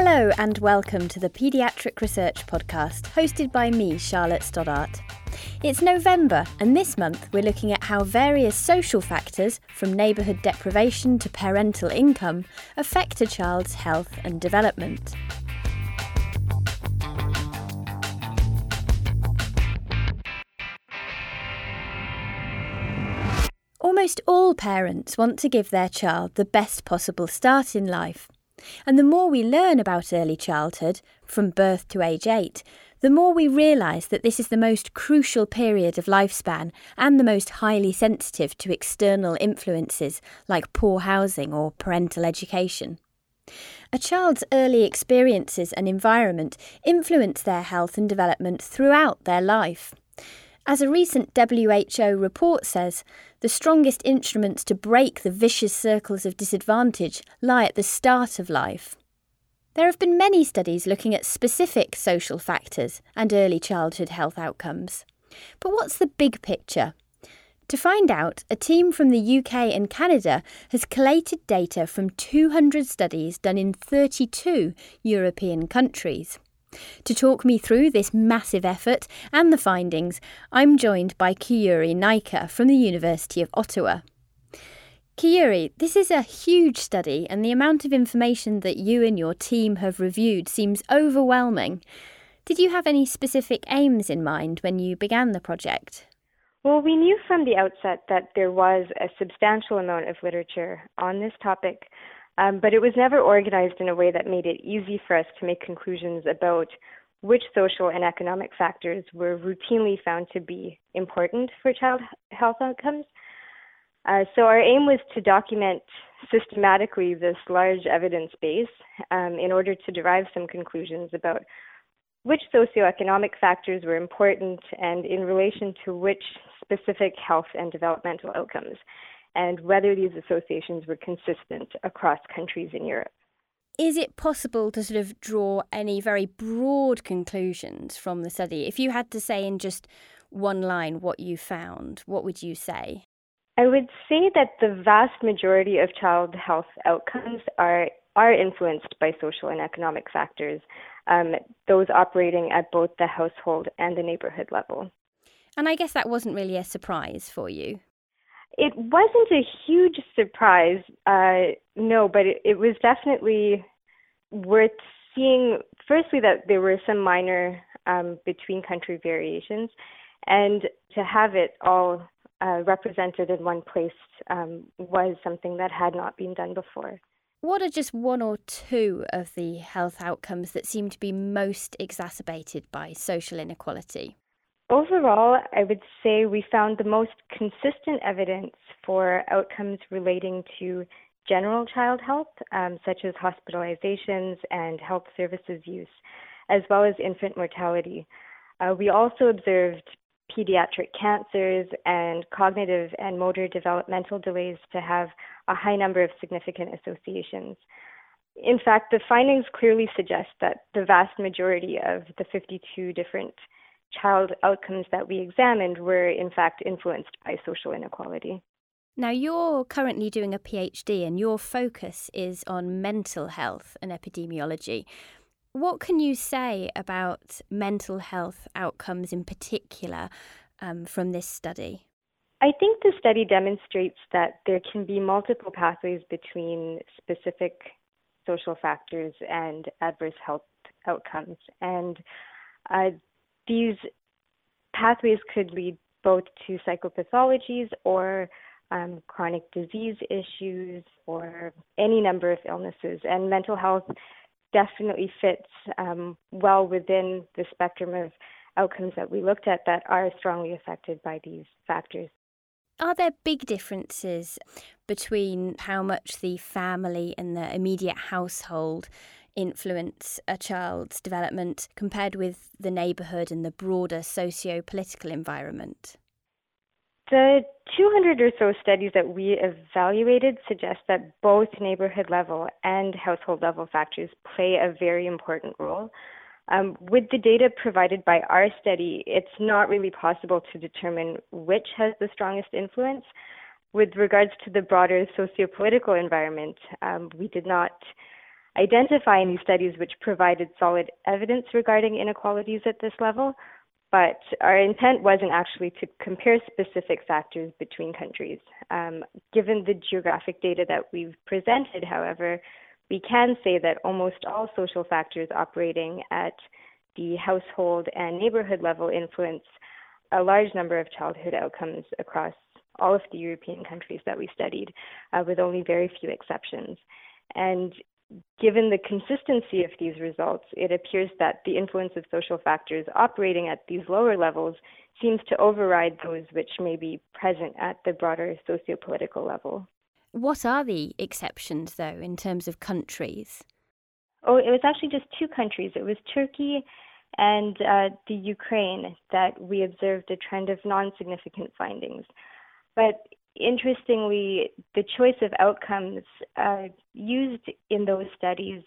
Hello, and welcome to the Paediatric Research Podcast, hosted by me, Charlotte Stoddart. It's November, and this month we're looking at how various social factors, from neighbourhood deprivation to parental income, affect a child's health and development. Almost all parents want to give their child the best possible start in life. And the more we learn about early childhood, from birth to age 8, the more we realise that this is the most crucial period of lifespan and the most highly sensitive to external influences like poor housing or parental education. A child's early experiences and environment influence their health and development throughout their life. As a recent WHO report says, the strongest instruments to break the vicious circles of disadvantage lie at the start of life. There have been many studies looking at specific social factors and early childhood health outcomes. But what's the big picture? To find out, a team from the UK and Canada has collated data from 200 studies done in 32 European countries. To talk me through this massive effort and the findings, I'm joined by Kiyuri Naicker from the University of Ottawa. Kiyuri, this is a huge study, and the amount of information that you and your team have reviewed seems overwhelming. Did you have any specific aims in mind when you began the project? Well, we knew from the outset that there was a substantial amount of literature on this topic, um, but it was never organized in a way that made it easy for us to make conclusions about which social and economic factors were routinely found to be important for child health outcomes. Uh, so our aim was to document systematically this large evidence base um, in order to derive some conclusions about which socioeconomic factors were important and in relation to which specific health and developmental outcomes and whether these associations were consistent across countries in Europe. Is it possible to sort of draw any very broad conclusions from the study? If you had to say in just one line what you found, what would you say? I would say that the vast majority of child health outcomes are are influenced by social and economic factors, um, those operating at both the household and the neighborhood level. And I guess that wasn't really a surprise for you. It wasn't a huge surprise, uh, no, but it, it was definitely worth seeing. Firstly, that there were some minor um, between country variations, and to have it all uh, represented in one place um, was something that had not been done before. What are just one or two of the health outcomes that seem to be most exacerbated by social inequality? Overall, I would say we found the most consistent evidence for outcomes relating to general child health, um, such as hospitalizations and health services use, as well as infant mortality. Uh, we also observed pediatric cancers and cognitive and motor developmental delays to have a high number of significant associations. In fact, the findings clearly suggest that the vast majority of the 52 different child outcomes that we examined were in fact influenced by social inequality. Now, you're currently doing a PhD and your focus is on mental health and epidemiology. What can you say about mental health outcomes in particular um, from this study? I think the study demonstrates that there can be multiple pathways between specific social factors and adverse health outcomes. And uh, these pathways could lead both to psychopathologies or um, chronic disease issues or any number of illnesses. And mental health definitely fits um, well within the spectrum of outcomes that we looked at that are strongly affected by these factors. Are there big differences between how much the family and the immediate household influence a child's development compared with the neighbourhood and the broader socio political environment? The 200 or so studies that we evaluated suggest that both neighborhood level and household level factors play a very important role. Um, with the data provided by our study, it's not really possible to determine which has the strongest influence. With regards to the broader socio-political environment, um, we did not identify any studies which provided solid evidence regarding inequalities at this level, but our intent wasn't actually to compare specific factors between countries. Um, given the geographic data that we've presented, however, we can say that almost all social factors operating at the household and neighborhood level influence a large number of childhood outcomes across all of the European countries that we studied, uh, with only very few exceptions. And given the consistency of these results, it appears that the influence of social factors operating at these lower levels seems to override those which may be present at the broader socio-political level. What are the exceptions, though, in terms of countries? Oh, it was actually just two countries. It was Turkey and uh, the Ukraine that we observed a trend of non significant findings. But interestingly, the choice of outcomes uh, used in those studies,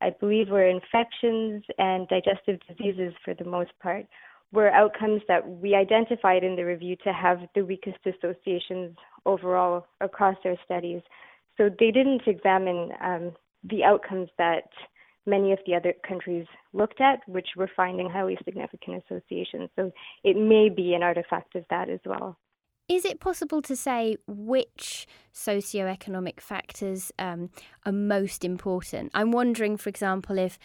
I believe, were infections and digestive diseases for the most part, were outcomes that we identified in the review to have the weakest associations overall across our studies. So they didn't examine um, the outcomes that many of the other countries looked at, which were finding highly significant associations. So it may be an artifact of that as well. Is it possible to say which socioeconomic factors um, are most important? I'm wondering, for example, if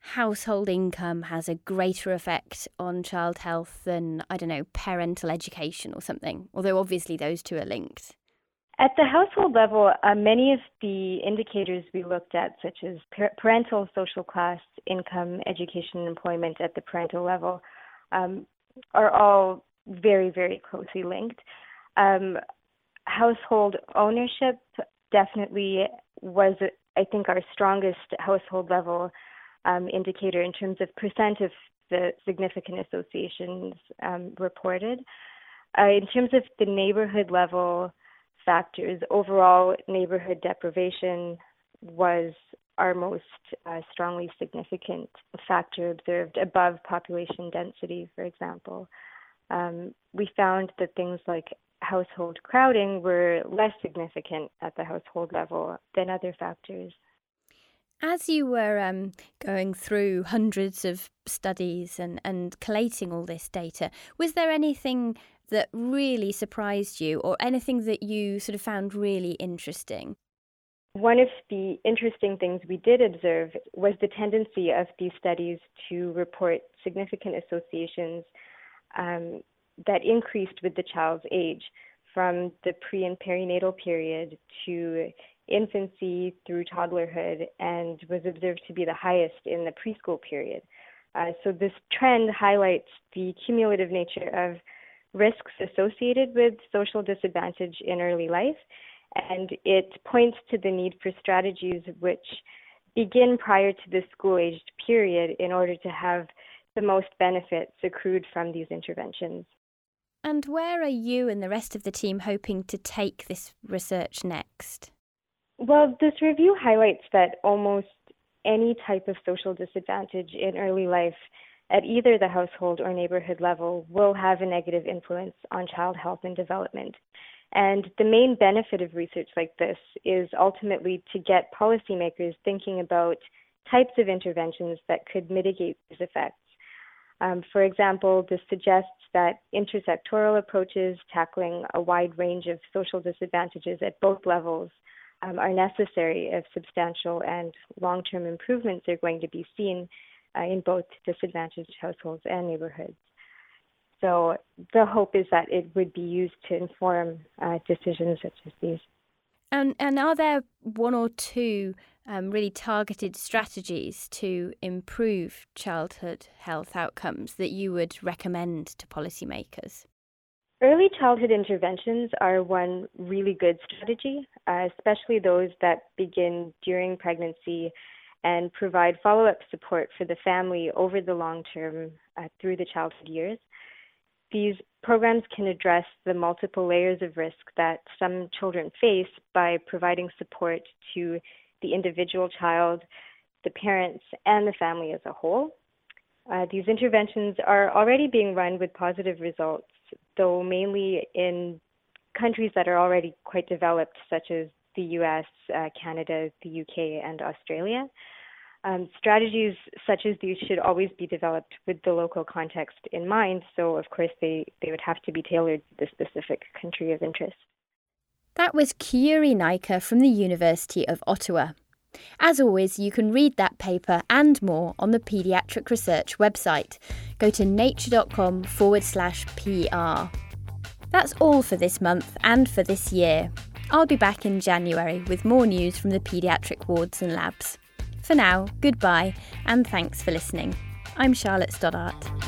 household income has a greater effect on child health than, I don't know, parental education or something, although obviously those two are linked. At the household level, uh, many of the indicators we looked at, such as parental social class, income, education, employment at the parental level, um, are all very, very closely linked. Um, household ownership definitely was, I think, our strongest household level um, indicator in terms of percent of the significant associations um, reported. Uh, in terms of the neighborhood level factors, overall neighborhood deprivation was our most uh, strongly significant factor observed above population density, for example um, we found that things like household crowding were less significant at the household level than other factors. As you were um, going through hundreds of studies and, and collating all this data, was there anything that really surprised you or anything that you sort of found really interesting? One of the interesting things we did observe was the tendency of these studies to report significant associations um, that increased with the child's age from the pre and perinatal period to infancy through toddlerhood and was observed to be the highest in the preschool period. Uh, so, this trend highlights the cumulative nature of risks associated with social disadvantage in early life, and it points to the need for strategies which begin prior to the school aged period in order to have the most benefits accrued from these interventions. And where are you and the rest of the team hoping to take this research next? Well, this review highlights that almost any type of social disadvantage in early life at either the household or neighborhood level will have a negative influence on child health and development. And the main benefit of research like this is ultimately to get policymakers thinking about types of interventions that could mitigate these effects um, for example, this suggests that intersectoral approaches tackling a wide range of social disadvantages at both levels um, are necessary if substantial and long term improvements are going to be seen uh, in both disadvantaged households and neighborhoods. So the hope is that it would be used to inform uh, decisions such as these. And, and are there one or two um, really targeted strategies to improve childhood health outcomes that you would recommend to policymakers? Early childhood interventions are one really good strategy, uh, especially those that begin during pregnancy and provide follow up support for the family over the long term uh, through the childhood years. These programs can address the multiple layers of risk that some children face by providing support to the individual child, the parents, and the family as a whole. Uh, these interventions are already being run with positive results, though mainly in countries that are already quite developed, such as the US, uh, Canada, the UK, and Australia. Um, strategies such as these should always be developed with the local context in mind, so of course they, they would have to be tailored to the specific country of interest. That was Kiyuri Naicker from the University of Ottawa. As always, you can read that paper and more on the Paediatric Research website. Go to nature.com forward slash PR. That's all for this month and for this year. I'll be back in January with more news from the paediatric wards and labs. For now, goodbye and thanks for listening. I'm Charlotte Stoddart.